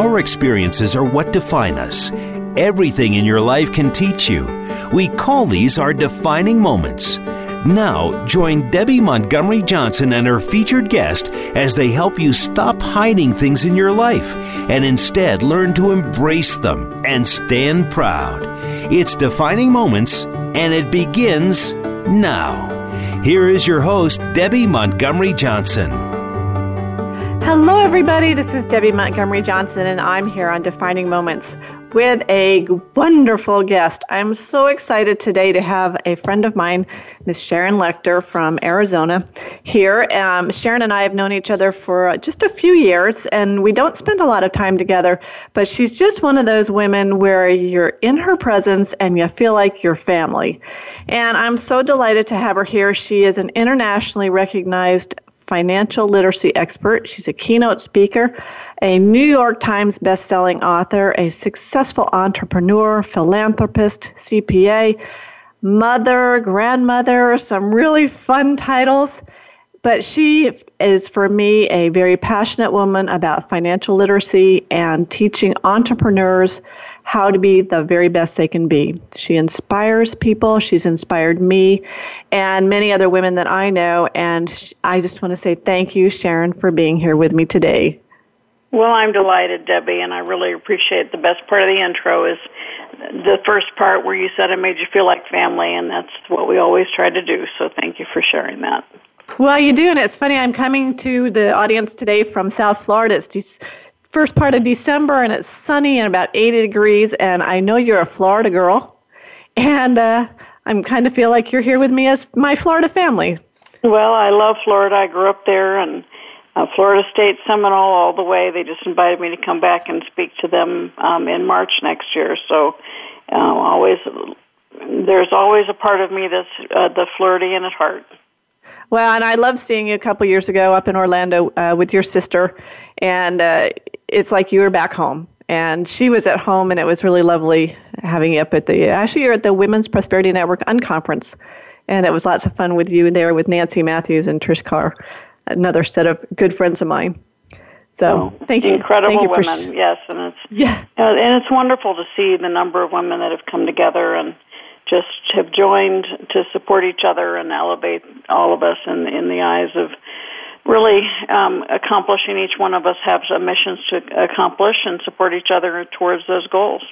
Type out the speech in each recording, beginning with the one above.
Our experiences are what define us. Everything in your life can teach you. We call these our defining moments. Now, join Debby Montgomery Johnson and her featured guest as they help you stop hiding things in your life and instead learn to embrace them and stand proud. It's Defining Moments, and it begins now. Here is your host, Debby Montgomery Johnson. Hello, everybody. This is Debby Montgomery Johnson, and I'm here on Defining Moments with a wonderful guest. I'm so excited today to have a friend of mine, Miss Sharon Lechter from Arizona, here. Um, Sharon and I have known each other for just a few years, and we don't spend a lot of time together, but she's just one of those women where you're in her presence and you feel like you're family. And I'm so delighted to have her here. She is an internationally recognized financial literacy expert. She's a keynote speaker, a New York Times bestselling author, a successful entrepreneur, philanthropist, CPA, mother, grandmother, some really fun titles. But she is, for me, a very passionate woman about financial literacy and teaching entrepreneurs how to be the very best they can be. She inspires people. She's inspired me and many other women that I know. And I just want to say thank you, Sharon, for being here with me today. Well, I'm delighted, Debby, and I really appreciate the best part of the intro is the first part where you said it made you feel like family, and that's what we always try to do. So thank you for sharing that. Well, you do, and it's funny. I'm coming to the audience today from South Florida. It's first part of December and it's sunny and about 80 degrees. And I know you're a Florida girl. And uh, I'm kind of feel like you're here with me as my Florida family. Well, I love Florida. I grew up there and uh, Florida State Seminole all the way. They just invited me to come back and speak to them um, in March next year. So, uh, always there's always a part of me that's uh, the Floridian at heart. Well, and I loved seeing you a couple years ago up in Orlando uh, with your sister, and uh, it's like you were back home. And she was at home, and it was really lovely having you up at the. Actually, you're at the Women's Prosperity Network Unconference, and it was lots of fun with you there with Nancy Matthews and Trish Carr, another set of good friends of mine. So oh, thank you, incredible thank you women. For, yes, and it's yeah, and it's wonderful to see the number of women that have come together and just have joined to support each other and elevate all of us in in the eyes of really um, accomplishing each one of us has a mission to accomplish and support each other towards those goals.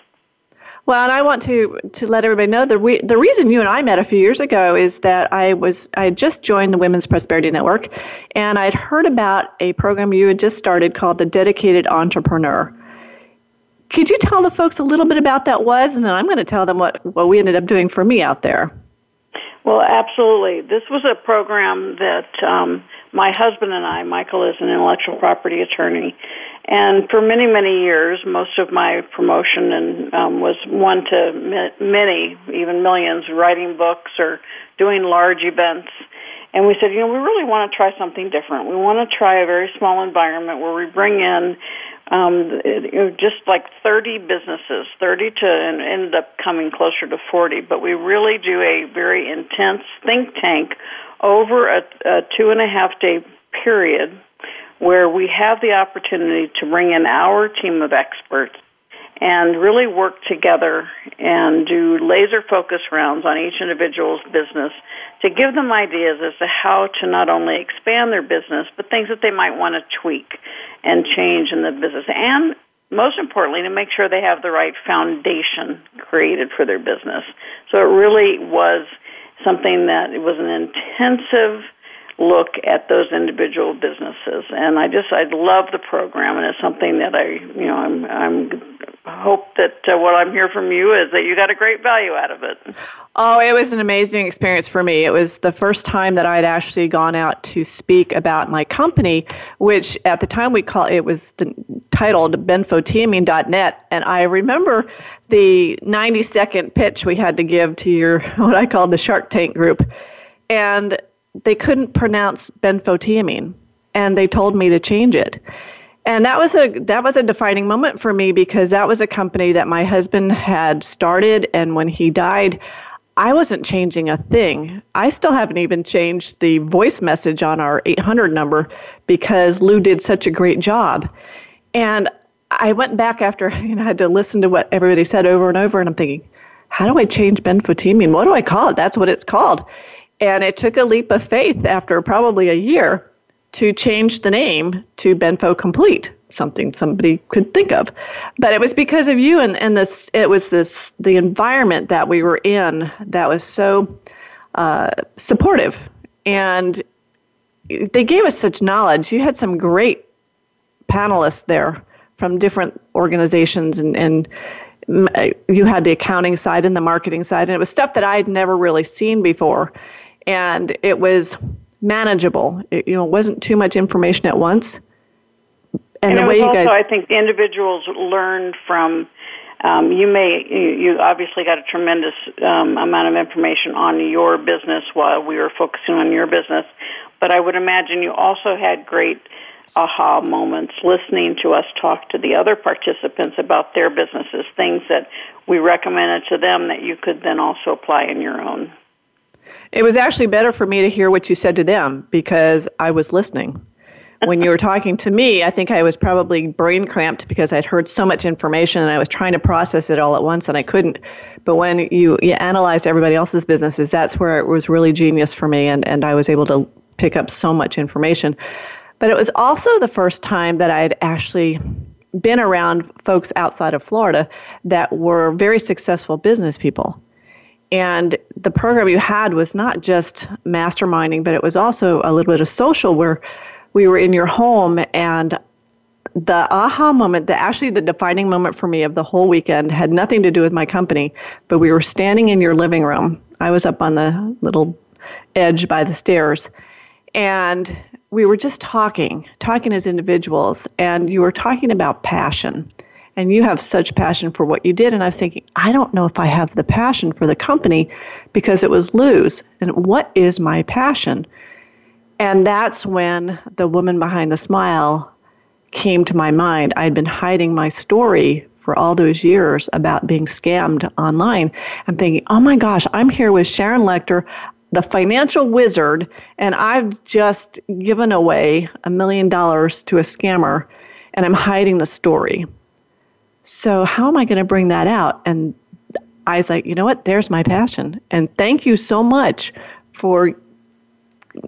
Well, and I want to to let everybody know the re- the reason you and I met a few years ago is that I was I had just joined the Women's Prosperity Network, and I'd heard about a program you had just started called the Dedicated Entrepreneur. Could you tell the folks a little bit about that was, and then I'm going to tell them what what we ended up doing for me out there. Well, absolutely. This was a program that um, my husband and I, Michael is an intellectual property attorney, and for many, many years, most of my promotion and um, was one to many, even millions, writing books or doing large events. And we said, you know, we really want to try something different. We want to try a very small environment where we bring in um, you know, just like 30 businesses, 30 to and ended up coming closer to 40. But we really do a very intense think tank over a, a two and a half day period where we have the opportunity to bring in our team of experts and really work together and do laser focus rounds on each individual's business to give them ideas as to how to not only expand their business, but things that they might want to tweak and change in the business. And most importantly, to make sure they have the right foundation created for their business. So it really was something that it was an intensive look at those individual businesses and i just i love the program and it's something that i you know i'm i'm hope that uh, what i'm hearing from you is that you got a great value out of it. Oh it was an amazing experience for me. It was the first time that i'd actually gone out to speak about my company which at the time we call it was the titled benfotiamine.net and i remember the 90 second pitch we had to give to your what i called the shark tank group. And they couldn't pronounce benfotiamine. And they told me to change it and that was a that was a defining moment for me because that was a company that my husband had started and when he died I wasn't changing a thing. I still haven't even changed the voice message on our 800 number because Lou did such a great job. And I went back after you know I had to listen to what everybody said over and over, and I'm thinking, how do I change benfotiamine? What do I call it? That's what it's called. And it took a leap of faith after probably a year to change the name to Benfo Complete, something somebody could think of. But it was because of you and, and this it was this the environment that we were in that was so uh, supportive. And they gave us such knowledge. You had some great panelists there from different organizations and, and uh, you had the accounting side and the marketing side and it was stuff that i'd never really seen before and it was manageable. It, you know it wasn't too much information at once. And, and the way you also, guys i think individuals learned from um, you may you, you obviously got a tremendous um, amount of information on your business while we were focusing on your business. But i would imagine you also had great aha moments listening to us talk to the other participants about their businesses, things that we recommended to them that you could then also apply in your own. It was actually better for me to hear what you said to them because I was listening. When you were talking to me, I think I was probably brain cramped because I'd heard so much information and I was trying to process it all at once and I couldn't. But when you, you analyze everybody else's businesses, that's where it was really genius for me and, and I was able to pick up so much information. But it was also the first time that I'd actually been around folks outside of Florida that were very successful business people. And the program you had was not just masterminding, but it was also a little bit of social where we were in your home and the aha moment, the actually the defining moment for me of the whole weekend had nothing to do with my company, but we were standing in your living room. I was up on the little edge by the stairs. And we were just talking, talking as individuals, and you were talking about passion. And you have such passion for what you did. And I was thinking, I don't know if I have the passion for the company because it was lose. And what is my passion? And that's when the woman behind the smile came to my mind. I'd been hiding my story for all those years about being scammed online and thinking, oh my gosh, I'm here with Sharon Lechter, the financial wizard and I've just given away a million dollars to a scammer and I'm hiding the story. So, how am I going to bring that out? And I was like, you know what? There's my passion. And thank you so much for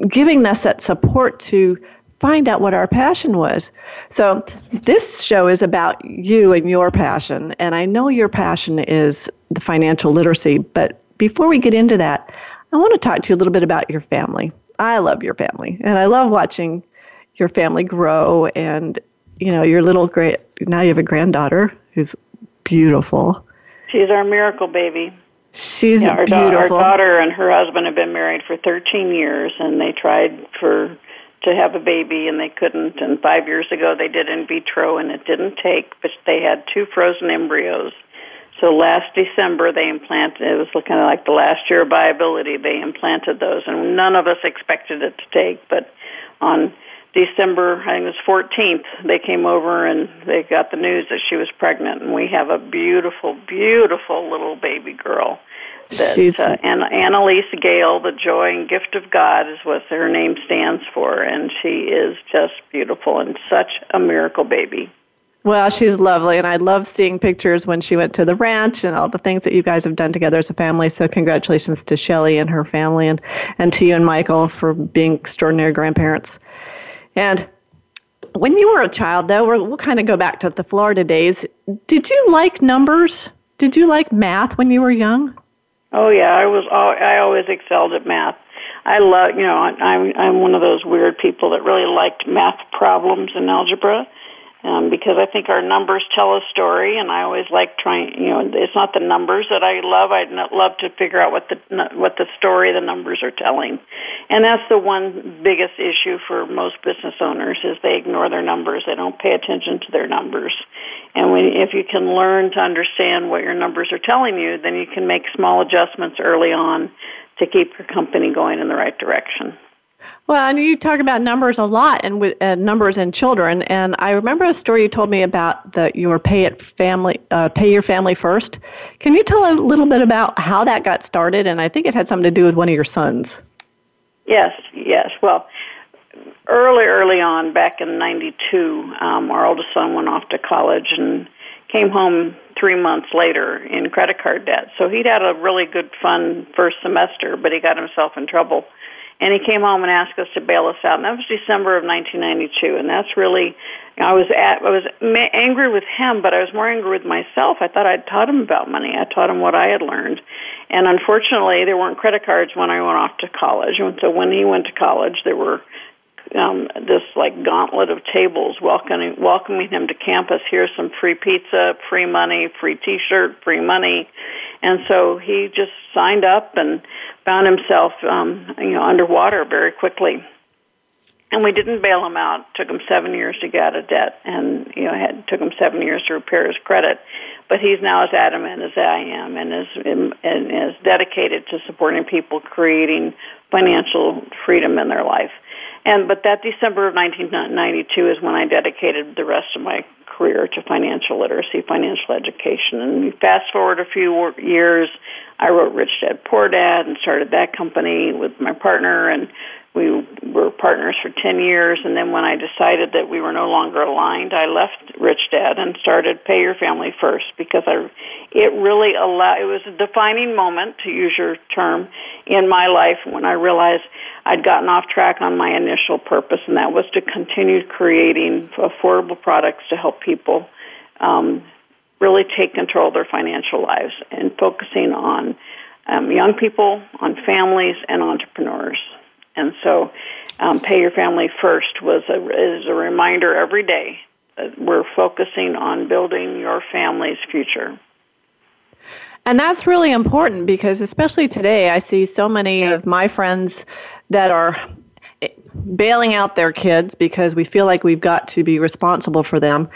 giving us that support to find out what our passion was. So, this show is about you and your passion. And I know your passion is the financial literacy. But before we get into that, I want to talk to you a little bit about your family. I love your family, and I love watching your family grow. And you know, your little great now you have a granddaughter who's beautiful. She's our miracle baby. She's yeah, our beautiful. Da- our daughter and her husband have been married for 13 years, and they tried for to have a baby and they couldn't. And five years ago, they did in vitro, and it didn't take. But they had two frozen embryos so last December they implanted. It was looking like the last year of viability. They implanted those, and none of us expected it to take. But on December, I think it was 14th, they came over and they got the news that she was pregnant, and we have a beautiful, beautiful little baby girl. That, She's uh, Anna, Annalise Gale, the joy and gift of God, is what her name stands for, and she is just beautiful and such a miracle baby. Well, she's lovely, and I love seeing pictures when she went to the ranch and all the things that you guys have done together as a family. So, congratulations to Shelly and her family, and, and to you and Michael for being extraordinary grandparents. And when you were a child, though, we will kind of go back to the Florida days. Did you like numbers? Did you like math when you were young? Oh yeah, I was. I always excelled at math. I love, you know, I'm I'm one of those weird people that really liked math problems and algebra um, because I think our numbers tell a story, and I always like trying. You know, it's not the numbers that I love. I'd love to figure out what the what the story the numbers are telling, and that's the one biggest issue for most business owners is they ignore their numbers. They don't pay attention to their numbers, and when if you can learn to understand what your numbers are telling you, then you can make small adjustments early on to keep your company going in the right direction. Well, and you talk about numbers a lot, and with uh, numbers and children. And I remember a story you told me about the your pay it family, uh, pay your family first. Can you tell a little bit about how that got started? And I think it had something to do with one of your sons. Yes, yes. Well, early, early on, back in '92, um, our oldest son went off to college and came home three months later in credit card debt. So he'd had a really good, fun first semester, but he got himself in trouble and he came home and asked us to bail us out. And that was December of 1992, and that's really I was at I was angry with him, but I was more angry with myself. I thought I'd taught him about money. I taught him what I had learned, and unfortunately, there weren't credit cards when I went off to college. And so when he went to college, there were um, this like gauntlet of tables welcoming welcoming him to campus. Here's some free pizza, free money, free T-shirt, free money, and so he just signed up and found himself um, you know underwater very quickly. And we didn't bail him out. It took him seven years to get out of debt, and you know had took him seven years to repair his credit. But he's now as adamant as I am, and is and is dedicated to supporting people creating financial freedom in their life. And but that December of 1992 is when I dedicated the rest of my career to financial literacy, financial education. And fast forward a few years, I wrote Rich Dad Poor Dad and started that company with my partner and we were partners for 10 years and then when I decided that we were no longer aligned, I left Rich Dad and started Pay Your Family First because I it really allowed it was a defining moment to use your term in my life when I realized I'd gotten off track on my initial purpose and that was to continue creating affordable products to help people um, really take control of their financial lives and focusing on um, young people, on families, and entrepreneurs. And so, um, Pay Your Family First was a, is a reminder every day that we're focusing on building your family's future. And that's really important because, especially today, I see so many of my friends that are bailing out their kids because we feel like we've got to be responsible for them.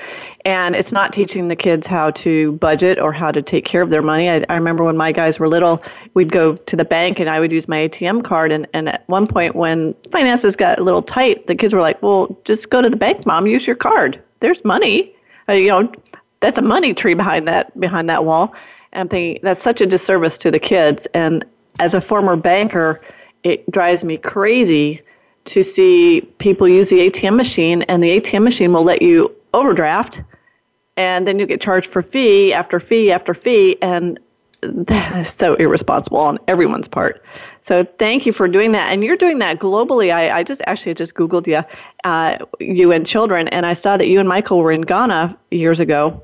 And it's not teaching the kids how to budget or how to take care of their money. I, I remember when my guys were little, we'd go to the bank and I would use my ATM card. And, and at one point, when finances got a little tight, the kids were like, well, just go to the bank, mom, use your card. There's money. Uh, you know, that's a money tree behind that behind that wall. And I'm thinking that's such a disservice to the kids. And as a former banker, it drives me crazy to see people use the ATM machine, and the ATM machine will let you overdraft, and then you get charged for fee after fee after fee, and that is so irresponsible on everyone's part. So thank you for doing that, and you're doing that globally. I, I just actually just googled you, uh, you and children, and I saw that you and Michael were in Ghana years ago,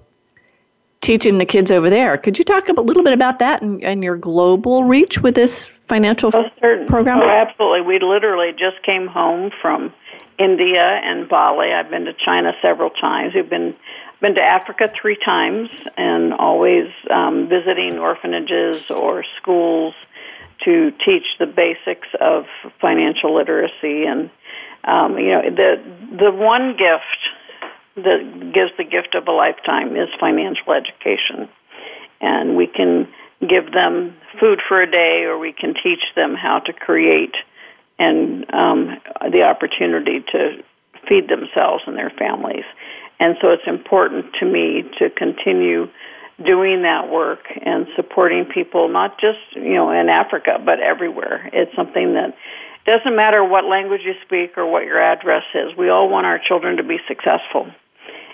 teaching the kids over there. Could you talk a little bit about that and, and your global reach with this financial oh, program? Oh, absolutely. We literally just came home from India and Bali. I've been to China several times. We've been been to Africa three times, and always um, visiting orphanages or schools to teach the basics of financial literacy. And um, you know, the the one gift that gives the gift of a lifetime is financial education. And we can give them food for a day, or we can teach them how to create and um, the opportunity to feed themselves and their families. And so it's important to me to continue doing that work and supporting people, not just you know in Africa, but everywhere. It's something that doesn't matter what language you speak or what your address is. We all want our children to be successful.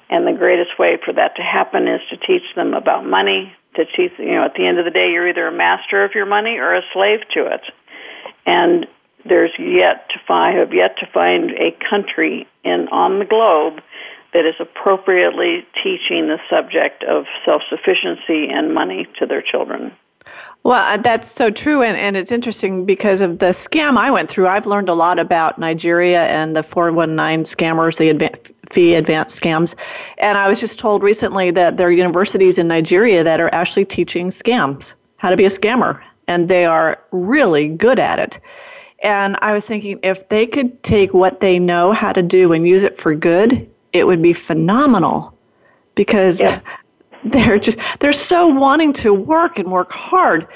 And the greatest way for that to happen is to teach them about money, to teach, you know, at the end of the day, you're either a master of your money or a slave to it. And there's yet to find, have yet to find a country in, on the globe that is appropriately teaching the subject of self-sufficiency and money to their children. Well, uh, that's so true. And, and it's interesting because of the scam I went through. I've learned a lot about Nigeria and the 419 scammers, the fee advanced scams. And I was just told recently that there are universities in Nigeria that are actually teaching scams, how to be a scammer. And they are really good at it. And I was thinking if they could take what they know how to do and use it for good, it would be phenomenal. Because yeah they're just they're so wanting to work and work hard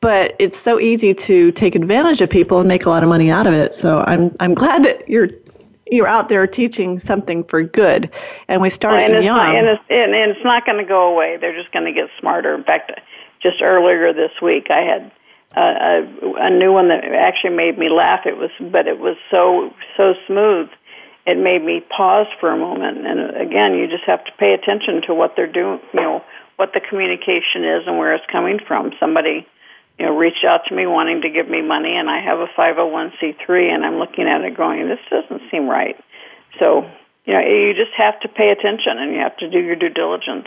but it's so easy to take advantage of people and make a lot of money out of it. So i'm i'm glad that you're you're out there teaching something for good. And we started and young not, and, it's, and, and it's not going to go away. They're just going to get smarter. In fact just earlier this week i had a, a new one that actually made me laugh. It was but it was so so smooth it made me pause for a moment. And again, you just have to pay attention to what they're doing, you know, what the communication is and where it's coming from. Somebody, you know, reached out to me wanting to give me money, and I have a 501c3, and I'm looking at it going, this doesn't seem right. So, you know, you just have to pay attention and you have to do your due diligence.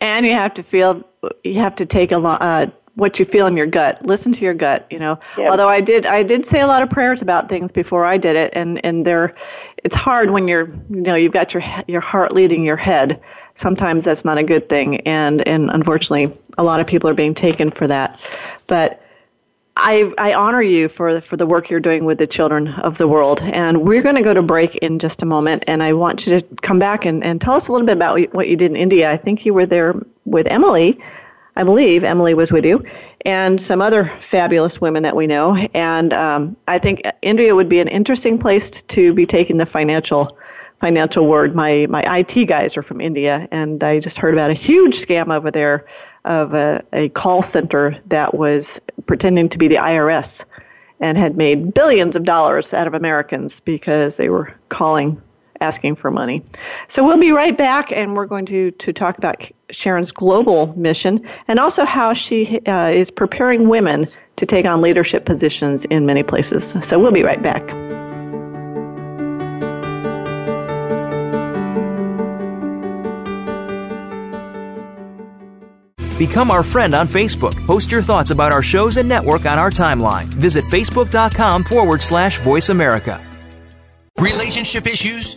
And you have to feel, you have to take a lot. Uh, what you feel in your gut. Listen to your gut. You know. Yep. Although I did, I did say a lot of prayers about things before I did it, and and there, it's hard when you're, you know, you've got your your heart leading your head. Sometimes that's not a good thing, and and unfortunately, a lot of people are being taken for that. But I, I honor you for for the work you're doing with the children of the world. And we're going to go to break in just a moment. And I want you to come back and, and tell us a little bit about what you did in India. I think you were there with Emily I believe Emily was with you, and some other fabulous women that we know. And um, I think India would be an interesting place to be taking the financial financial word. My my IT guys are from India, and I just heard about a huge scam over there of a, a call center that was pretending to be the IRS and had made billions of dollars out of Americans because they were calling asking for money. So we'll be right back, and we're going to, to talk about Sharon's global mission and also how she uh, is preparing women to take on leadership positions in many places. So we'll be right back. Become our friend on Facebook. Post your thoughts about our shows and network on our timeline. Visit facebook.com forward slash voice America. Relationship issues?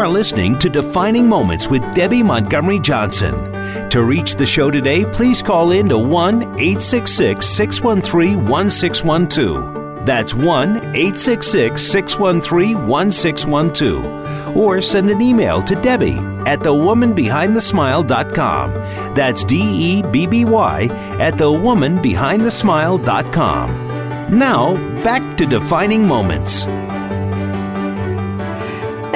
Are listening to Defining Moments with Debby Montgomery Johnson. To reach the show today, please call in to 1 866 613 1612. That's 1 866 613 1612. Or send an email to Debby at thewomanbehindthesmile.com. That's D E B B Y at thewomanbehindthesmile.com. Now, back to Defining Moments.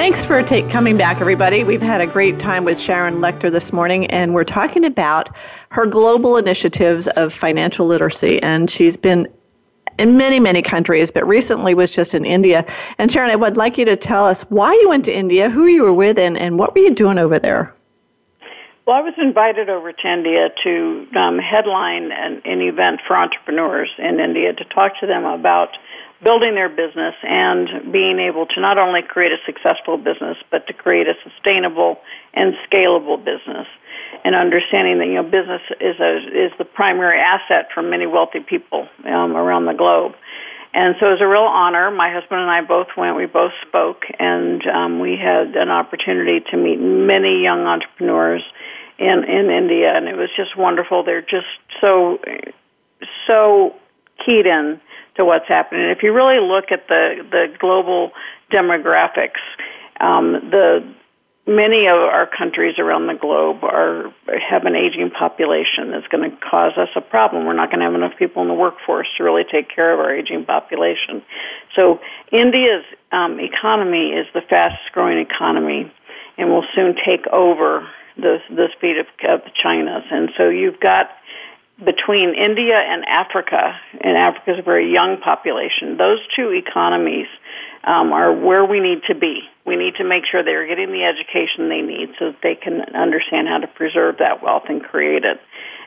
Thanks for take, coming back, everybody. We've had a great time with Sharon Lechter this morning, and we're talking about her global initiatives of financial literacy. And she's been in many, many countries, but recently was just in India. And Sharon, I would like you to tell us why you went to India, who you were with, and, and what were you doing over there? Well, I was invited over to India to um, headline an, an event for entrepreneurs in India to talk to them about building their business and being able to not only create a successful business, but to create a sustainable and scalable business. And understanding that you know business is a is the primary asset for many wealthy people um, around the globe. And so it was a real honor. My husband and I both went. We both spoke, and um, we had an opportunity to meet many young entrepreneurs in in India, and it was just wonderful. They're just so so keyed in to what's happening. If you really look at the the global demographics, um, the many of our countries around the globe are have an aging population that's going to cause us a problem. We're not going to have enough people in the workforce to really take care of our aging population. So India's um, economy is the fastest growing economy and will soon take over the the speed of, of China's. And so you've got between India and Africa, and Africa is a very young population. Those two economies um, are where we need to be. We need to make sure they're getting the education they need so that they can understand how to preserve that wealth and create it.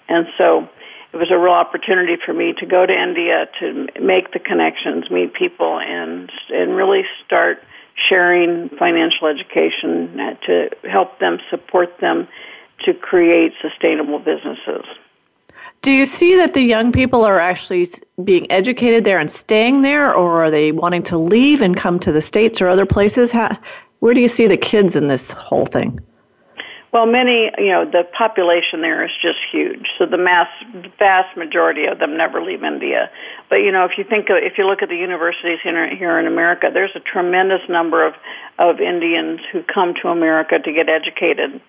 And so it was a real opportunity for me to go to India to make the connections, meet people, and and really start sharing financial education to help them support them to create sustainable businesses. Do you see that the young people are actually being educated there and staying there, or are they wanting to leave and come to the States or other places? How, where do you see the kids in this whole thing? Well, many, you know, the population there is just huge. So the mass, vast majority of them never leave India. But you know, if you think, of, if you look at the universities here, here in America, there's a tremendous number of of Indians who come to America to get educated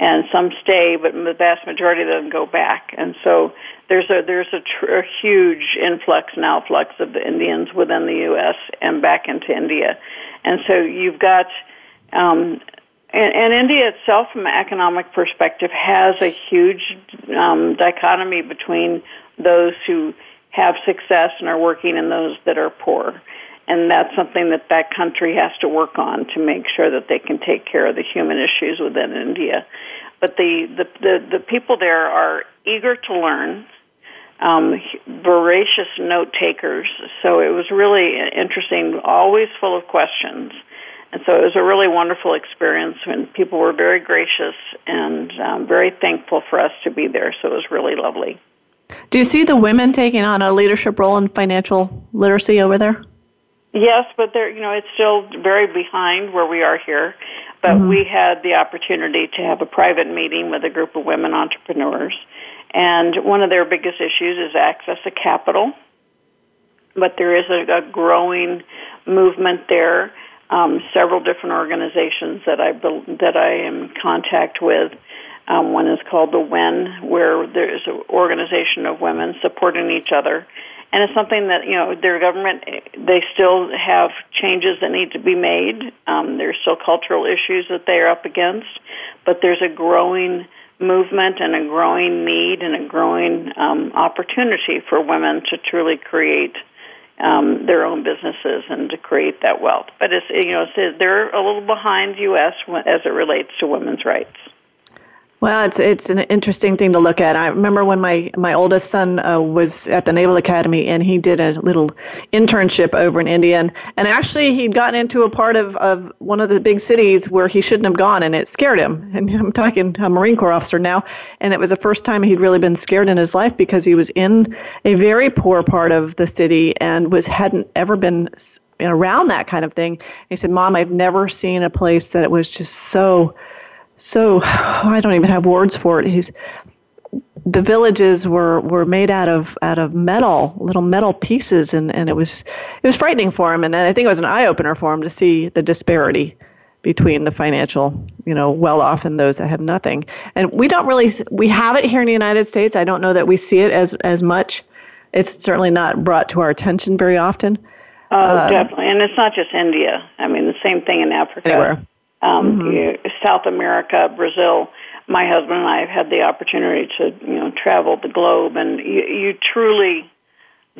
and some stay, but the vast majority of them go back. And so there's a there's a, tr- a huge influx and outflux of the Indians within the U.S. and back into India. And so you've got um, and, and India itself, from an economic perspective, has a huge um, dichotomy between those who have success and are working and those that are poor and that's something that that country has to work on to make sure that they can take care of the human issues within India. But the the the, the people there are eager to learn, um, voracious note takers. So it was really interesting, always full of questions. And so it was a really wonderful experience, and people were very gracious and um, very thankful for us to be there. So it was really lovely. Do you see the women taking on a leadership role in financial literacy over there? Yes, but there, you know, it's still very behind where we are here. But mm-hmm. we had the opportunity to have a private meeting with a group of women entrepreneurs, and one of their biggest issues is access to capital. But there is a, a growing movement there. Um, several different organizations that I that I am in contact with. Um, one is called the WEN, where there is an organization of women supporting each other and it's something that you know their government they still have changes that need to be made. Um, there's still cultural issues that they are up against, but there's a growing movement and a growing need and a growing um, opportunity for women to truly create um, their own businesses and to create that wealth. But it's you know it's, they're a little behind U.S. as it relates to women's rights. Well, it's it's an interesting thing to look at. I remember when my my oldest son uh, was at the Naval Academy and he did a little internship over in India, and, and actually he'd gotten into a part of, of one of the big cities where he shouldn't have gone, and it scared him. And I'm talking a Marine Corps officer now, and it was the first time he'd really been scared in his life because he was in a very poor part of the city and was hadn't ever been around that kind of thing. He said, "Mom, I've never seen a place that was just so." So I don't even have words for it. He's the villages were, were made out of out of metal, little metal pieces, and, and it was it was frightening for him. And I think it was an eye opener for him to see the disparity between the financial, you know, well off and those that have nothing. And we don't really we have it here in the United States. I don't know that we see it as as much. It's certainly not brought to our attention very often. Oh, uh, definitely, and it's not just India. I mean, the same thing in Africa. Anywhere um, mm-hmm. South America, Brazil. My husband and I have had the opportunity to you know travel the globe, and you, you truly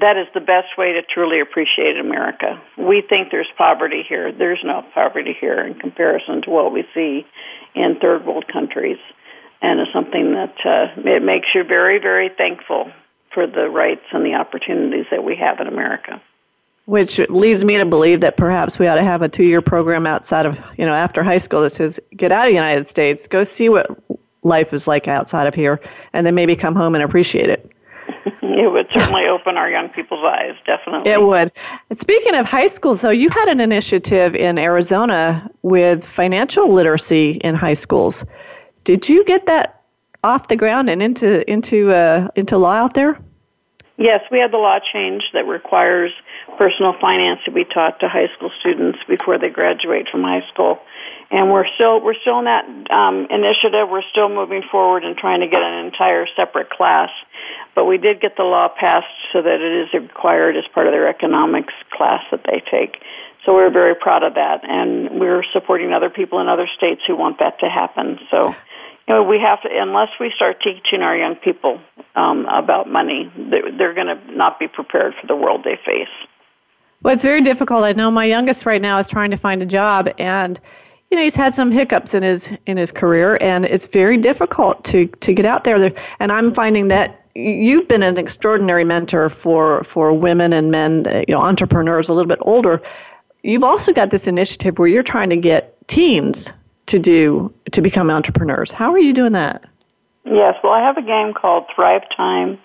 that is the best way to truly appreciate America. We think there's poverty here. There's no poverty here in comparison to what we see in third world countries, and it's something that uh, it makes you very, very thankful for the rights and the opportunities that we have in America which leads me to believe that perhaps we ought to have a two-year program outside of you know after high school that says get out of the United States, go see what life is like outside of here, and then maybe come home and appreciate it. it would certainly open our young people's eyes, definitely. It would. And speaking of high school, so you had an initiative in Arizona with financial literacy in high schools. Did you get that off the ground and into into uh, into law out there? Yes, we had the law change that requires personal finance to be taught to high school students before they graduate from high school. And we're still we're still in that um, initiative. We're still moving forward and trying to get an entire separate class. But we did get the law passed so that it is required as part of their economics class that they take. So we're very proud of that, and we're supporting other people in other states who want that to happen. So, you know, we have to, unless we start teaching our young people um, about money, they're, they're going to not be prepared for the world they face. Well, it's very difficult. I know my youngest right now is trying to find a job, and you know he's had some hiccups in his in his career, and it's very difficult to to get out there. And I'm finding that you've been an extraordinary mentor for for women and men, uh, you know, entrepreneurs a little bit older. You've also got this initiative where you're trying to get teens to do to become entrepreneurs. How are you doing that? Yes, well, I have a game called Thrive Time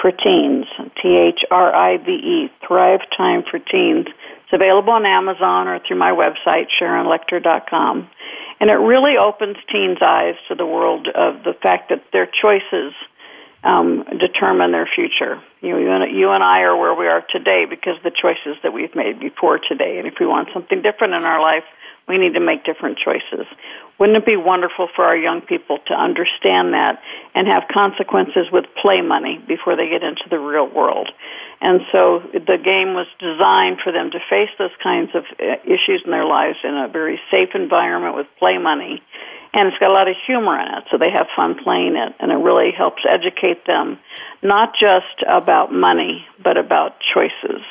for Teens, T H R I V E, Thrive Time for Teens. It's available on Amazon or through my website, SharonLechter.com. And it really opens teens' eyes to the world of the fact that their choices um, determine their future. You, know, you, and, you and I are where we are today because of the choices that we've made before today. And if we want something different in our life, we need to make different choices. Wouldn't it be wonderful for our young people to understand that and have consequences with play money before they get into the real world? And so the game was designed for them to face those kinds of uh, issues in their lives in a very safe environment with play money. And it's got a lot of humor in it, so they have fun playing it, and it really helps educate them not just about money, but about choices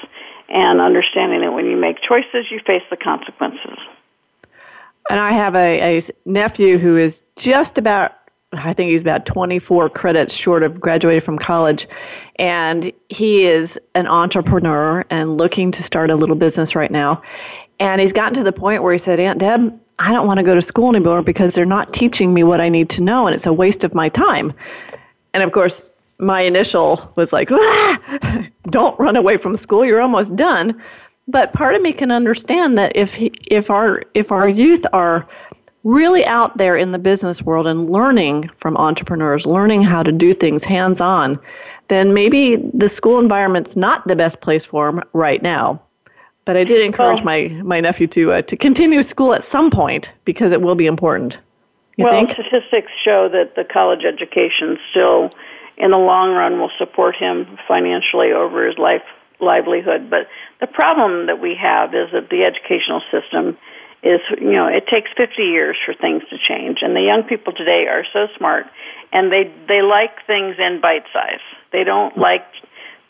and understanding that when you make choices, you face the consequences and I have a, a nephew who is just about I think he's about 24 credits short of graduating from college. And he is an entrepreneur and looking to start a little business right now. And he's gotten to the point where he said, Aunt Deb, I don't want to go to school anymore because they're not teaching me what I need to know and it's a waste of my time. And of course, my initial was like, ah, don't run away from school, you're almost done. But part of me can understand that if he, if our if our youth are really out there in the business world and learning from entrepreneurs, learning how to do things hands on, then maybe the school environment's not the best place for them right now. But I did encourage well, my, my nephew to uh, to continue school at some point because it will be important. You well, think? statistics show that the college education still, in the long run, will support him financially over his life livelihood. But the problem that we have is that the educational system is, you know, it takes 50 years for things to change. And the young people today are so smart and they, they like things in bite size. They don't like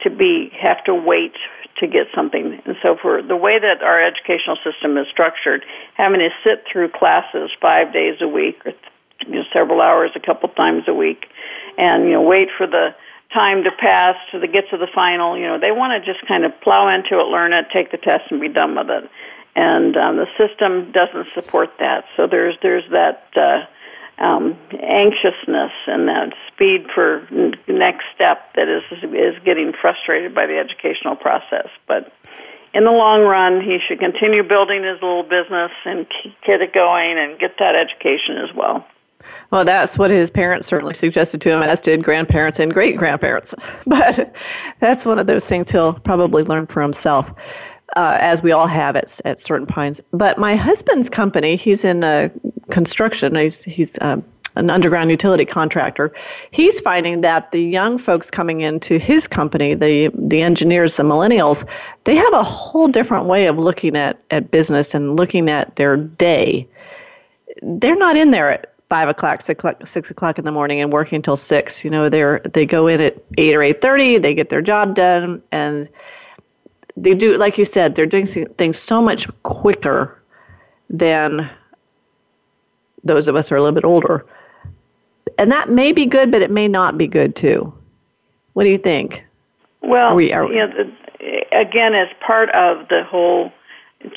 to be, have to wait to get something. And so for the way that our educational system is structured, having to sit through classes five days a week or you know, several hours a couple times a week and, you know, wait for the time to pass to the get to the final. You know, they want to just kind of plow into it, learn it, take the test, and be done with it. And um, the system doesn't support that. So there's there's that uh, um, anxiousness and that speed for next step that is is getting frustrated by the educational process. But in the long run, he should continue building his little business and get it going and get that education as well. Well, that's what his parents certainly suggested to him, as did grandparents and great grandparents. But that's one of those things he'll probably learn for himself, uh, as we all have at, at certain points. But my husband's company, he's in uh, construction, he's, he's um, an underground utility contractor. He's finding that the young folks coming into his company, the the engineers, the millennials, they have a whole different way of looking at, at business and looking at their day. They're not in there five o'clock, six o'clock, six o'clock in the morning, and working until six. You know, they're they go in at eight or eight thirty. They get their job done, and they do, like you said, they're doing things so much quicker than those of us who are a little bit older. And that may be good, but it may not be good too. What do you think? Well, are we, are you know, again, as part of the whole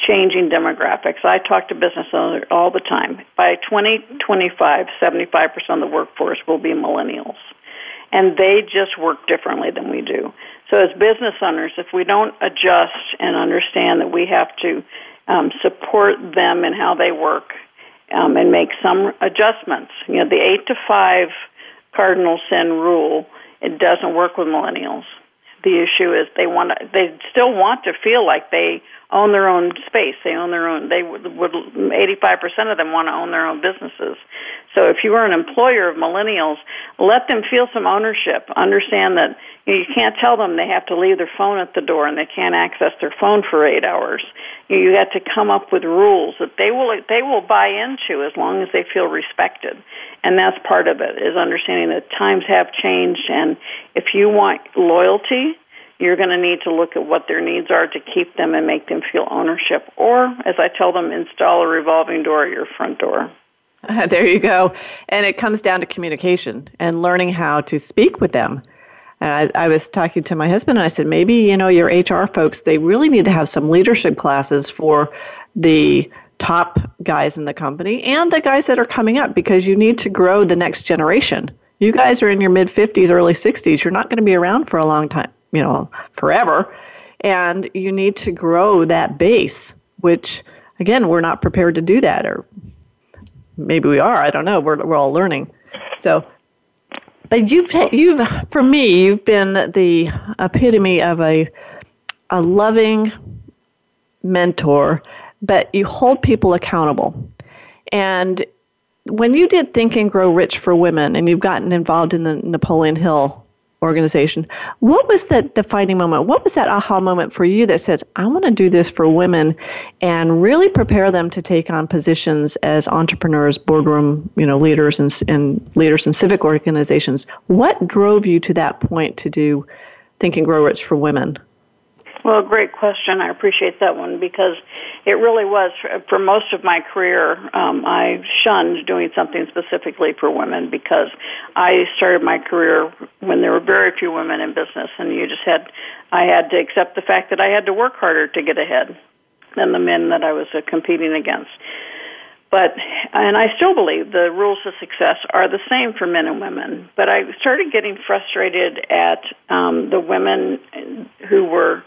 changing demographics. I talk to business owners all the time. By 2025, 75% of the workforce will be millennials. And they just work differently than we do. So, as business owners, if we don't adjust and understand that we have to um, support them in how they work um, and make some adjustments, you know, the 8 to 5 cardinal sin rule, it doesn't work with millennials the issue is they want to, they still want to feel like they own their own space. They own their own. They would, would 85% of them want to own their own businesses. So if you are an employer of millennials, let them feel some ownership. Understand that you, know, you can't tell them they have to leave their phone at the door and they can't access their phone for eight hours. You, you have to come up with rules that they will they will buy into as long as they feel respected. And that's part of it is understanding that times have changed and if you want loyalty, you're going to need to look at what their needs are to keep them and make them feel ownership. Or, as I tell them, install a revolving door at your front door. there you go. And it comes down to communication and learning how to speak with them. I, I was talking to my husband and I said, maybe, you know, your HR folks, they really need to have some leadership classes for the top guys in the company and the guys that are coming up because you need to grow the next generation. You guys are in your mid 50s, early 60s. You're not going to be around for a long time you know, forever. And you need to grow that base, which, again, we're not prepared to do that. Or maybe we are. I don't know. We're, we're all learning. So, but you've, you've, for me, you've been the epitome of a, a loving mentor, but you hold people accountable. And when you did Think and Grow Rich for Women and you've gotten involved in the Napoleon Hill organization. What was that defining moment? What was that aha moment for you that says, I want to do this for women and really prepare them to take on positions as entrepreneurs, boardroom, you know, leaders and, and leaders in civic organizations? What drove you to that point to do Think and Grow Rich for Women? Well, great question. I appreciate that one because it really was for, most of my career. Um, I shunned doing something specifically for women because I started my career when there were very few women in business, and you just had I had to accept the fact that I had to work harder to get ahead than the men that I was uh, competing against. But and I still believe the rules of success are the same for men and women. But I started getting frustrated at um, the women who were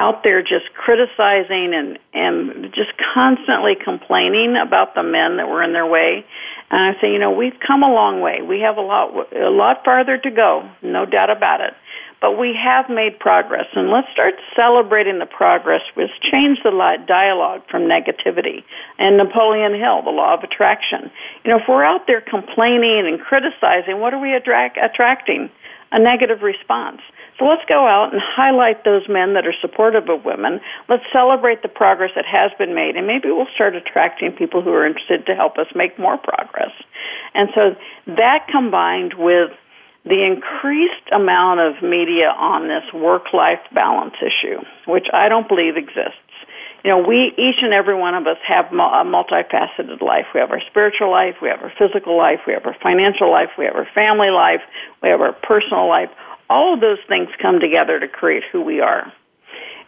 out there just criticizing and and just constantly complaining about the men that were in their way. And I say, you know, we've come a long way. We have a lot a lot farther to go, no doubt about it. But we have made progress, and let's start celebrating the progress. Let's change the dialogue from negativity. And Napoleon Hill, the law of attraction. You know, if we're out there complaining and criticizing, what are we attract- attracting? A negative response. So let's go out and highlight those men that are supportive of women. Let's celebrate the progress that has been made, and maybe we'll start attracting people who are interested to help us make more progress. And so that combined with the increased amount of media on this work life balance issue, which I don't believe exists. You know, we, each and every one of us have a multifaceted life. We have our spiritual life, we have our physical life, we have our financial life, we have our family life, we have our personal life all of those things come together to create who we are.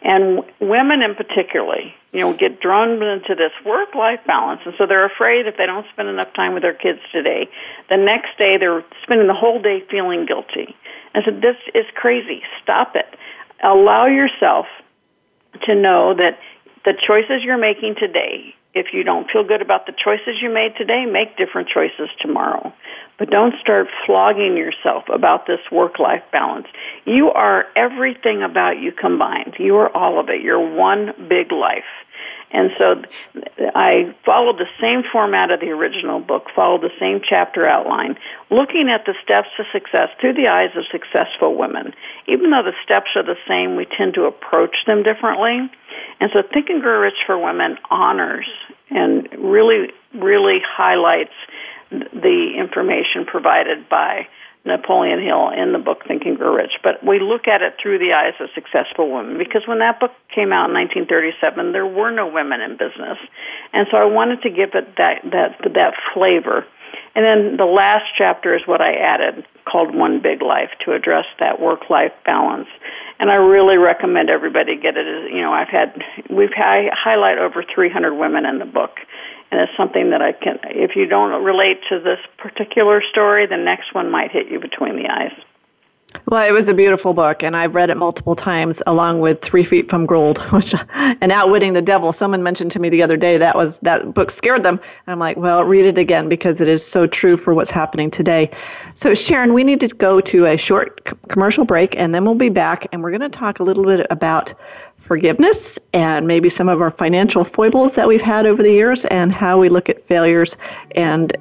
And women in particularly, you know, get drawn into this work-life balance, and so they're afraid if they don't spend enough time with their kids today, the next day they're spending the whole day feeling guilty. And so this is crazy. Stop it. Allow yourself to know that the choices you're making today, if you don't feel good about the choices you made today, make different choices tomorrow. But don't start flogging yourself about this work life balance. You are everything about you combined. You are all of it. You're one big life. And so I followed the same format of the original book, followed the same chapter outline, looking at the steps to success through the eyes of successful women. Even though the steps are the same, we tend to approach them differently. And so Think and Grow Rich for Women honors and really, really highlights the information provided by Napoleon Hill in the book Think and Grow Rich, but we look at it through the eyes of successful women because when that book came out in 1937, there were no women in business, and so I wanted to give it that that that flavor. And then the last chapter is what I added called One Big Life to address that work-life balance. And I really recommend everybody get it. You know, I've had we've highlight over 300 women in the book and it's something that I can. If you don't relate to this particular story, the next one might hit you between the eyes. Well, it was a beautiful book, and I've read it multiple times, along with Three Feet from Gold, which and Outwitting the Devil. Someone mentioned to me the other day that was that book scared them. I'm like, well, read it again because it is so true for what's happening today. So, Sharon, we need to go to a short commercial break, and then we'll be back, and we're going to talk a little bit about forgiveness and maybe some of our financial foibles that we've had over the years, and how we look at failures and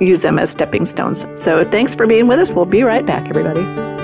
use them as stepping stones. So, thanks for being with us. We'll be right back, everybody.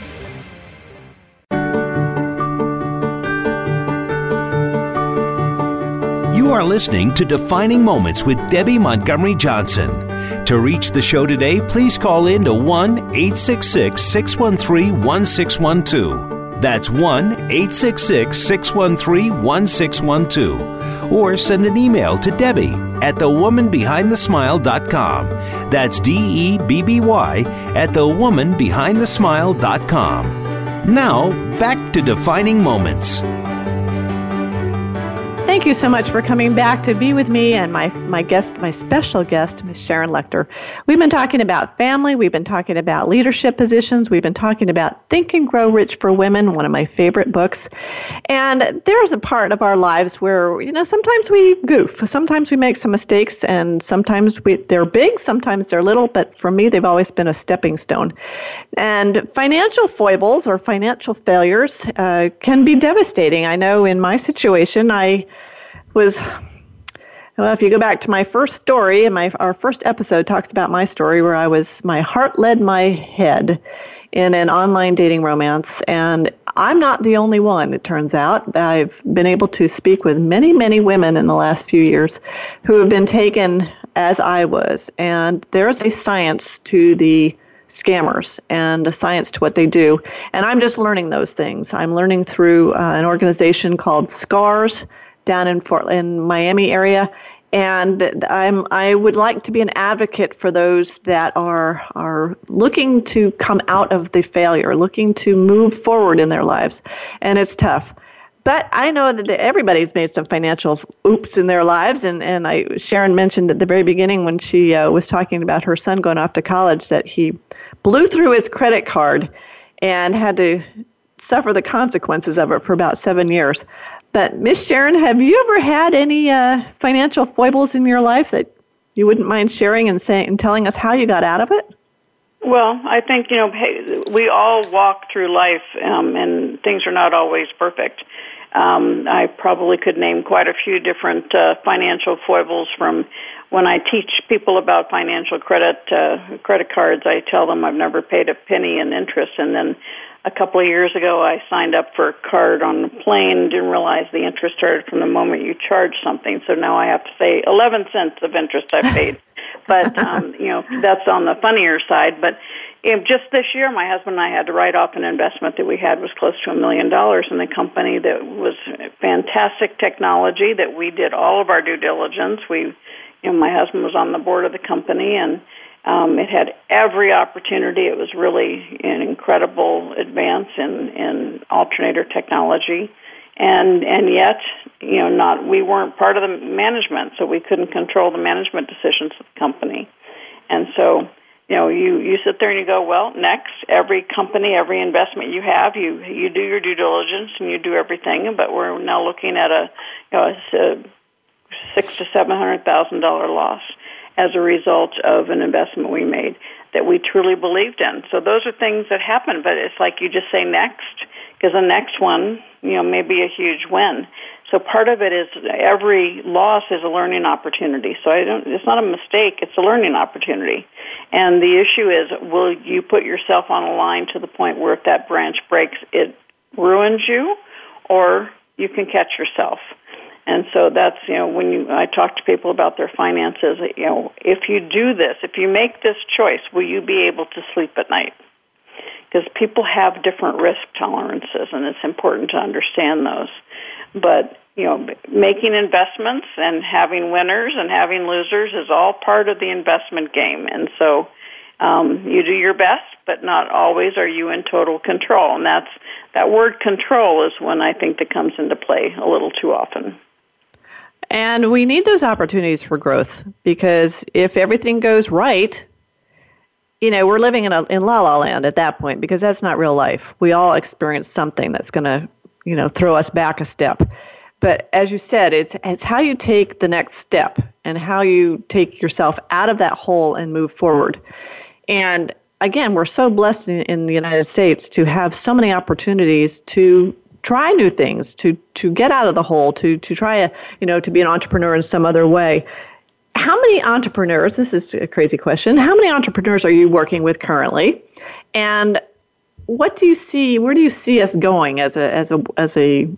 You are listening to Defining Moments with Debby Montgomery Johnson. To reach the show today, please call in to 1 866 613 1612. That's 1 866 613 1612. Or send an email to Debby at thewomanbehindthesmile.com. That's D E B B Y at thewomanbehindthesmile.com. Now, back to Defining Moments. Thank you so much for coming back to be with me and my my guest, my special guest, Ms. Sharon Lechter. We've been talking about family, we've been talking about leadership positions, we've been talking about Think and Grow Rich for Women, one of my favorite books. And there's a part of our lives where, you know, sometimes we goof, sometimes we make some mistakes, and sometimes we, they're big, sometimes they're little, but for me, they've always been a stepping stone. And financial foibles or financial failures uh, can be devastating. I know in my situation, I was well if you go back to my first story and my our first episode talks about my story where i was my heart led my head in an online dating romance and i'm not the only one it turns out. I've been able to speak with many many women in the last few years who have been taken as i was and there's a science to the scammers and a science to what they do and i'm just learning those things. I'm learning through uh, an organization called SCARS down in Fort in Miami area, and I'm I would like to be an advocate for those that are are looking to come out of the failure, looking to move forward in their lives, and it's tough. But I know that everybody's made some financial oops in their lives, and and I Sharon mentioned at the very beginning when she uh, was talking about her son going off to college that he blew through his credit card and had to suffer the consequences of it for about seven years. But Miss Sharon, have you ever had any uh, financial foibles in your life that you wouldn't mind sharing and saying and telling us how you got out of it? Well, I think you know we all walk through life, um, and things are not always perfect. Um, I probably could name quite a few different uh, financial foibles from when I teach people about financial credit uh, credit cards. I tell them I've never paid a penny in interest, and then a couple of years ago, I signed up for a card on the plane. Didn't realize the interest started from the moment you charge something. So now I have to say 11 cents of interest I paid. but um, you know that's on the funnier side. But just this year, my husband and I had to write off an investment that we had was close to a million dollars in a company that was fantastic technology. That we did all of our due diligence. We, you know, my husband was on the board of the company, and um, it had every opportunity. It was really an incredible advance in in alternator technology, and and yet, you know, not we weren't part of the management, so we couldn't control the management decisions of the company, and so you know, you you sit there and you go, well, next, every company, every investment you have, you you do your due diligence and you do everything, but we're now looking at a, you know, a six to seven hundred thousand dollar loss as a result of an investment we made that we truly believed in. So those are things that happen, but it's like you just say next because the next one, you know, may be a huge win. So part of it is every loss is a learning opportunity. So I don't, it's not a mistake, it's a learning opportunity. And the issue is, will you put yourself on a line to the point where if that branch breaks, it ruins you, or you can catch yourself. And so that's, you know, when you, I talk to people about their finances, you know, if you do this, if you make this choice, will you be able to sleep at night? Because people have different risk tolerances, and it's important to understand those. But you know, making investments and having winners and having losers is all part of the investment game. And so um, you do your best, but not always are you in total control. And that's that word control is one I think that comes into play a little too often. And we need those opportunities for growth because if everything goes right, you know, we're living in a in la la land at that point because that's not real life. We all experience something that's going to, you know, throw us back a step. But as you said, it's it's how you take the next step and how you take yourself out of that hole and move forward. And again, we're so blessed in, in the United States to have so many opportunities to try new things, to to get out of the hole, to to try a you know to be an entrepreneur in some other way. How many entrepreneurs? This is a crazy question. How many entrepreneurs are you working with currently? And what do you see? Where do you see us going as a as a as a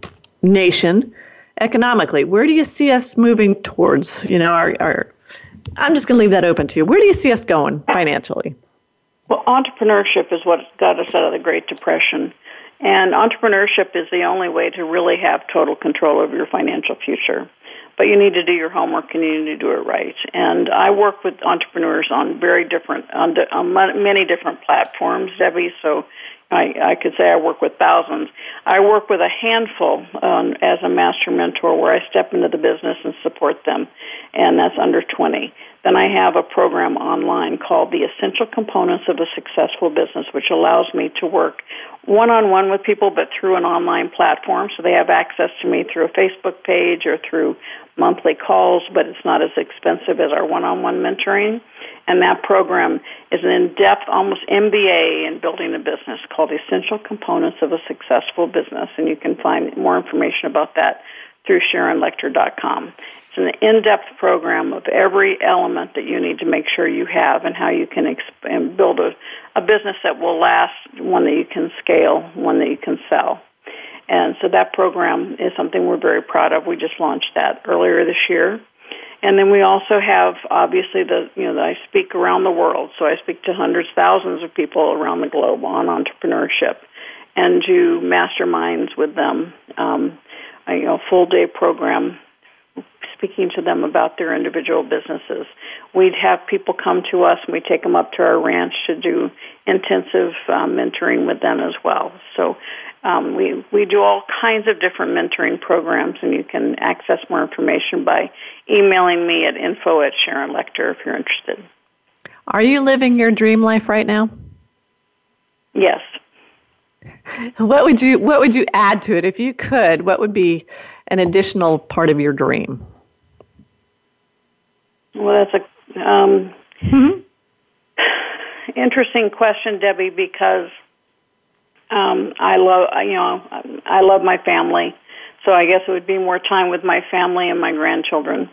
nation? economically? Where do you see us moving towards? You know, our, our I'm just going to leave that open to you. Where do you see us going financially? Well, entrepreneurship is what got us out of the Great Depression. And entrepreneurship is the only way to really have total control over your financial future. But you need to do your homework and you need to do it right. And I work with entrepreneurs on very different, on, on many different platforms, Debby. So I, I could say I work with thousands. I work with a handful um, as a master mentor where I step into the business and support them, and that's under 20. Then I have a program online called The Essential Components of a Successful Business, which allows me to work one on one with people, but through an online platform. So they have access to me through a Facebook page or through monthly calls, but it's not as expensive as our one on one mentoring. And that program is an in depth, almost MBA in building a business called Essential Components of a Successful Business. And you can find more information about that through SharonLechter.com. It's an in-depth program of every element that you need to make sure you have and how you can exp- and build a, a business that will last, one that you can scale, one that you can sell. And so that program is something we're very proud of. We just launched that earlier this year. And then we also have obviously the you know I speak around the world, so I speak to hundreds, thousands of people around the globe on entrepreneurship, and do masterminds with them. Um, you know, full day program speaking to them about their individual businesses. We'd have people come to us and we take them up to our ranch to do intensive um, mentoring with them as well. So um, we we do all kinds of different mentoring programs, and you can access more information by emailing me at info at Sharon Lechter if you're interested. Are you living your dream life right now? Yes. What would you What would you add to it if you could? What would be an additional part of your dream? Well, that's a um, mm-hmm. interesting question, Debby, because um, I love you know I love my family, so I guess it would be more time with my family and my grandchildren.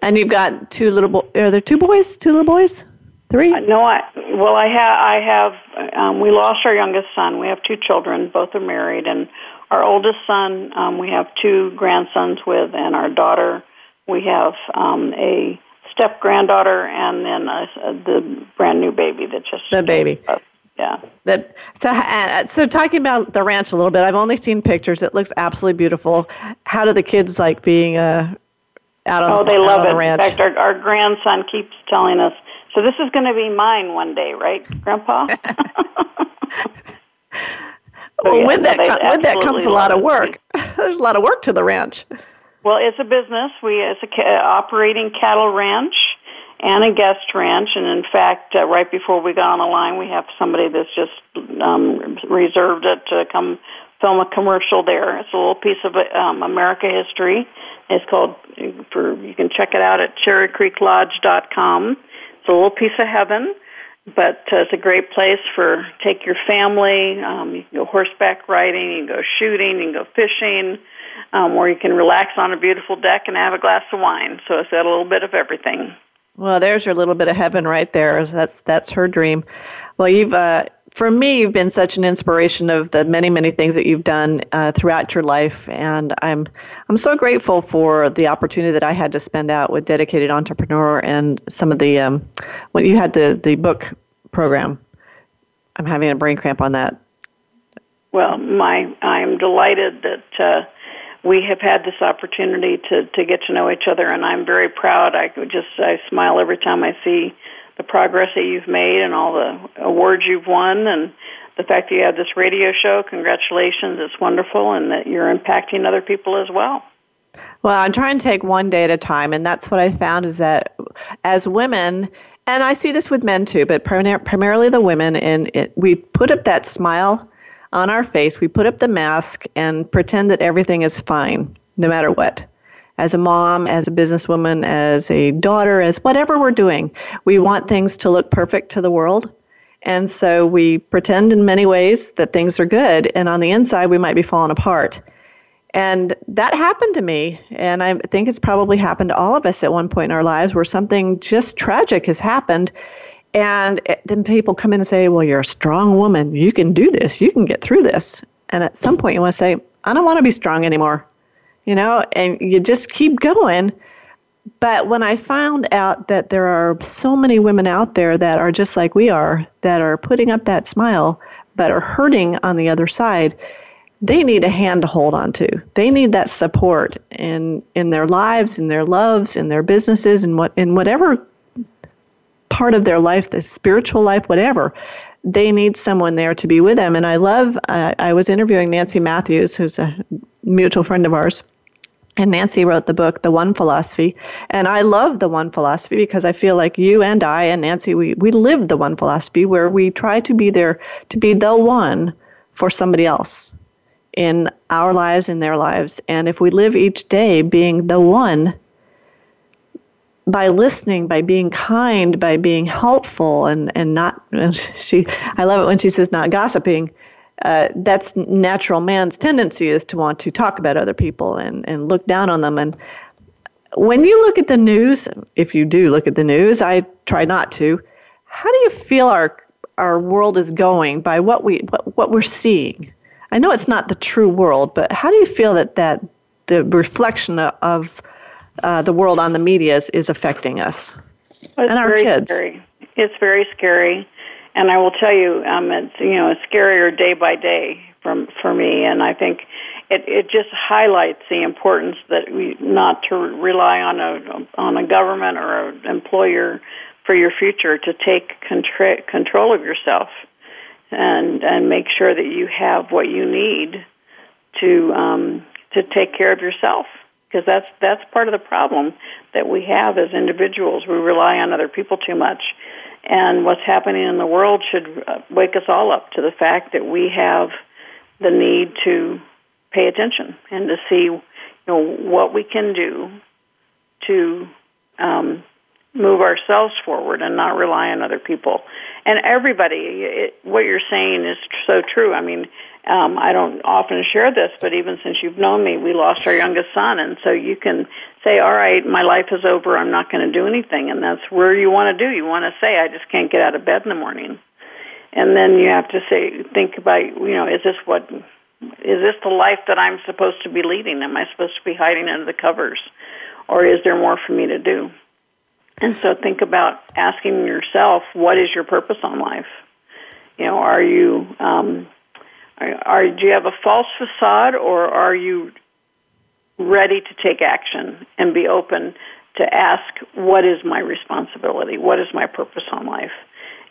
And you've got two little boys. Are there two boys? Two little boys? Three? Uh, no, I well I have I have um, we lost our youngest son. We have two children. Both are married, and our oldest son um, we have two grandsons with, and our daughter we have um, a step granddaughter, and then uh, the brand new baby that just the baby. Yeah. That so uh, so talking about the ranch a little bit. I've only seen pictures. It looks absolutely beautiful. How do the kids like being uh, out on? Oh, the, they love it. The ranch? In fact, our, our grandson keeps telling us, "So this is going to be mine one day, right, Grandpa?" well, yeah, with that com- with that comes a lot of work. There's a lot of work to the ranch. Well, it's a business. We it's a ca- operating cattle ranch and a guest ranch. And in fact, uh, right before we got on the line, we have somebody that's just um, reserved it to come film a commercial there. It's a little piece of um, America history. It's called for you can check it out at cherrycreeklodge.com. It's a little piece of heaven, but uh, it's a great place for take your family. Um, you can go horseback riding, you can go shooting, you can go fishing, um, or you can relax on a beautiful deck and have a glass of wine. So it's got a little bit of everything. Well, there's your little bit of heaven right there. That's that's her dream. Well, you've uh, for me, you've been such an inspiration of the many, many things that you've done uh, throughout your life, and I'm I'm so grateful for the opportunity that I had to spend out with dedicated entrepreneur and some of the um, when you had the the book program. I'm having a brain cramp on that. Well, my I'm delighted that. Uh, we have had this opportunity to to get to know each other, and I'm very proud. I just I smile every time I see the progress that you've made and all the awards you've won, and the fact that you have this radio show. Congratulations! It's wonderful, and that you're impacting other people as well. Well, I'm trying to take one day at a time, and that's what I found is that as women, and I see this with men too, but primarily the women, and it, we put up that smile on our face, we put up the mask and pretend that everything is fine, no matter what. As a mom, as a businesswoman, as a daughter, as whatever we're doing, we want things to look perfect to the world. And so we pretend in many ways that things are good, and on the inside, we might be falling apart. And that happened to me, and I think it's probably happened to all of us at one point in our lives where something just tragic has happened and then people come in and say, Well, you're a strong woman. You can do this. You can get through this. And at some point, you want to say, I don't want to be strong anymore. You know, and you just keep going. But when I found out that there are so many women out there that are just like we are, that are putting up that smile, but are hurting on the other side, they need a hand to hold on to. They need that support in in their lives, in their loves, in their businesses, and what in whatever part of their life, the spiritual life, whatever, they need someone there to be with them. And I love, uh, I was interviewing Nancy Matthews, who's a mutual friend of ours. And Nancy wrote the book, The One Philosophy. And I love The One Philosophy because I feel like you and I and Nancy, we, we live the One Philosophy where we try to be there, to be the one for somebody else in our lives, in their lives. And if we live each day being the one by listening, by being kind, by being helpful, and and not and she. I love it when she says not gossiping. Uh, that's natural man's tendency is to want to talk about other people and and look down on them. And when you look at the news, if you do look at the news, I try not to. How do you feel our our world is going by what we what, what we're seeing? I know it's not the true world, but how do you feel that that the reflection of uh, the world on the media is, is affecting us well, and our kids. Scary. It's very scary, and I will tell you, um, it's you know, it's scarier day by day from for me, and I think it it just highlights the importance that we not to rely on a on a government or an employer for your future to take contra- control of yourself and and make sure that you have what you need to um, to take care of yourself because that's that's part of the problem that we have as individuals. We rely on other people too much, and what's happening in the world should uh, wake us all up to the fact that we have the need to pay attention and to see, you know, what we can do to um, move ourselves forward and not rely on other people. And everybody, it, what you're saying is so true. I mean, um, I don't often share this, but even since you've known me, we lost our youngest son, and so you can say, "All right, my life is over. I'm not going to do anything," and that's where you want to do. You want to say, "I just can't get out of bed in the morning," and then you have to say, think about, you know, is this what is this the life that I'm supposed to be leading? Am I supposed to be hiding under the covers, or is there more for me to do? And so think about asking yourself, what is your purpose on life? You know, are you um, are, are do you have a false facade, or are you ready to take action and be open to ask, what is my responsibility? What is my purpose on life?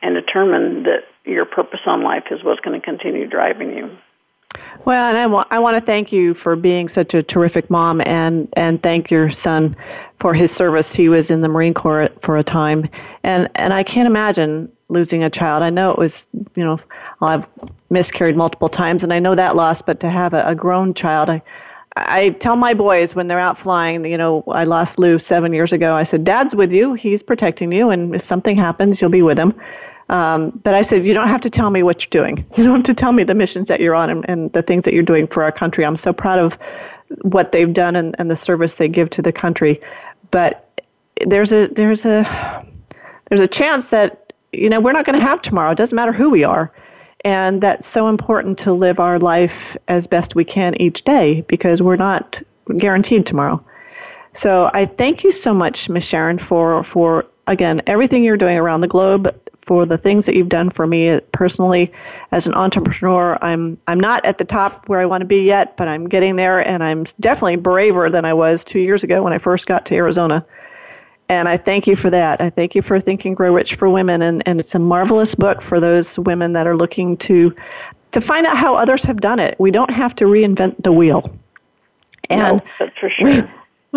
And determine that your purpose on life is what's going to continue driving you. Well, and I want I want to thank you for being such a terrific mom, and and thank your son for his service. He was in the Marine Corps for a time, and and I can't imagine losing a child. I know it was you know I've miscarried multiple times, and I know that loss. But to have a, a grown child, I I tell my boys when they're out flying, you know, I lost Lou seven years ago. I said, Dad's with you. He's protecting you. And if something happens, you'll be with him. Um, but I said, you don't have to tell me what you're doing. You don't have to tell me the missions that you're on and, and the things that you're doing for our country. I'm so proud of what they've done and, and the service they give to the country. But there's a there's a there's a chance that you know we're not going to have tomorrow. It doesn't matter who we are. And that's so important to live our life as best we can each day because we're not guaranteed tomorrow. So I thank you so much, Ms. Sharon, for, for again, everything you're doing around the globe, for the things that you've done for me personally as an entrepreneur. I'm I'm not at the top where I want to be yet, but I'm getting there and I'm definitely braver than I was 2 years ago when I first got to Arizona. And I thank you for that. I thank you for Think and Grow Rich for Women. And, and it's a marvelous book for those women that are looking to to find out how others have done it. We don't have to reinvent the wheel. And no, that's for sure. We,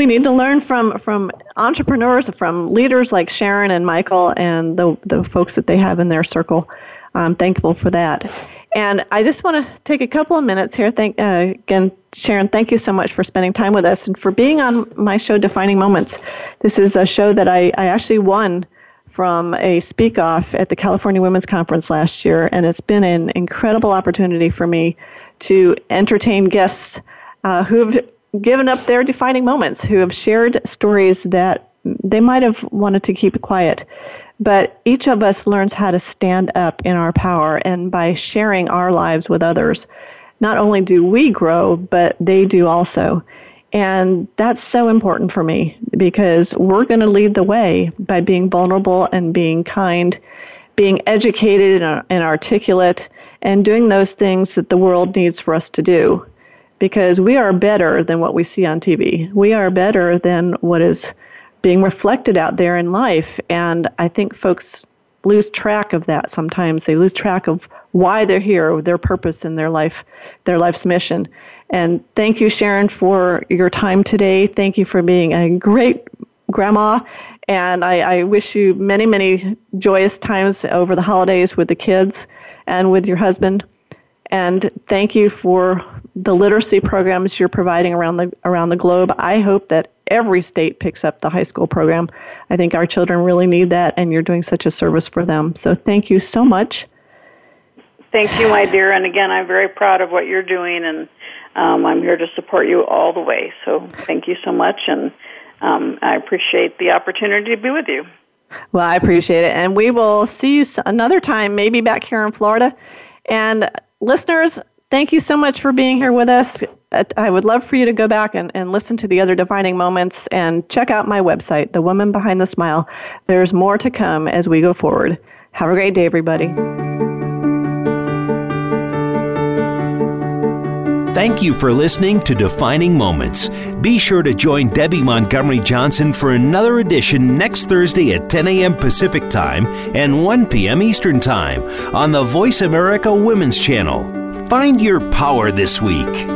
we need to learn from from entrepreneurs, from leaders like Sharon and Michael and the the folks that they have in their circle. I'm thankful for that. And I just want to take a couple of minutes here. Thank uh, again, Sharon. Thank you so much for spending time with us and for being on my show, Defining Moments. This is a show that I, I actually won from a speak off at the California Women's Conference last year, and it's been an incredible opportunity for me to entertain guests uh, who've given up their defining moments, who have shared stories that they might have wanted to keep quiet. But each of us learns how to stand up in our power, and by sharing our lives with others, not only do we grow, but they do also. And that's so important for me because we're going to lead the way by being vulnerable and being kind, being educated and, articulate, and doing those things that the world needs for us to do. Because we are better than what we see on TV. We are better than what is being reflected out there in life. And I think folks lose track of that sometimes. They lose track of why they're here, their purpose in their life, their life's mission. And thank you, Sharon, for your time today. Thank you for being a great grandma. And I, I wish you many, many joyous times over the holidays with the kids and with your husband. And thank you for the literacy programs you're providing around the around the globe. I hope that every state picks up the high school program. I think our children really need that, and you're doing such a service for them. So thank you so much. Thank you, my dear. And again, I'm very proud of what you're doing, and um, I'm here to support you all the way. So thank you so much, and um, I appreciate the opportunity to be with you. Well, I appreciate it. And we will see you another time, maybe back here in Florida. And listeners, thank you so much for being here with us. Uh, I would love for you to go back and, and listen to the other defining moments and check out my website, The Woman Behind the Smile. There's more to come as we go forward. Have a great day, everybody. Thank you for listening to Defining Moments. Be sure to join Debby Montgomery Johnson for another edition next Thursday at 10 a.m. Pacific Time and 1 p.m. Eastern Time on the Voice America Women's Channel. Find your power this week.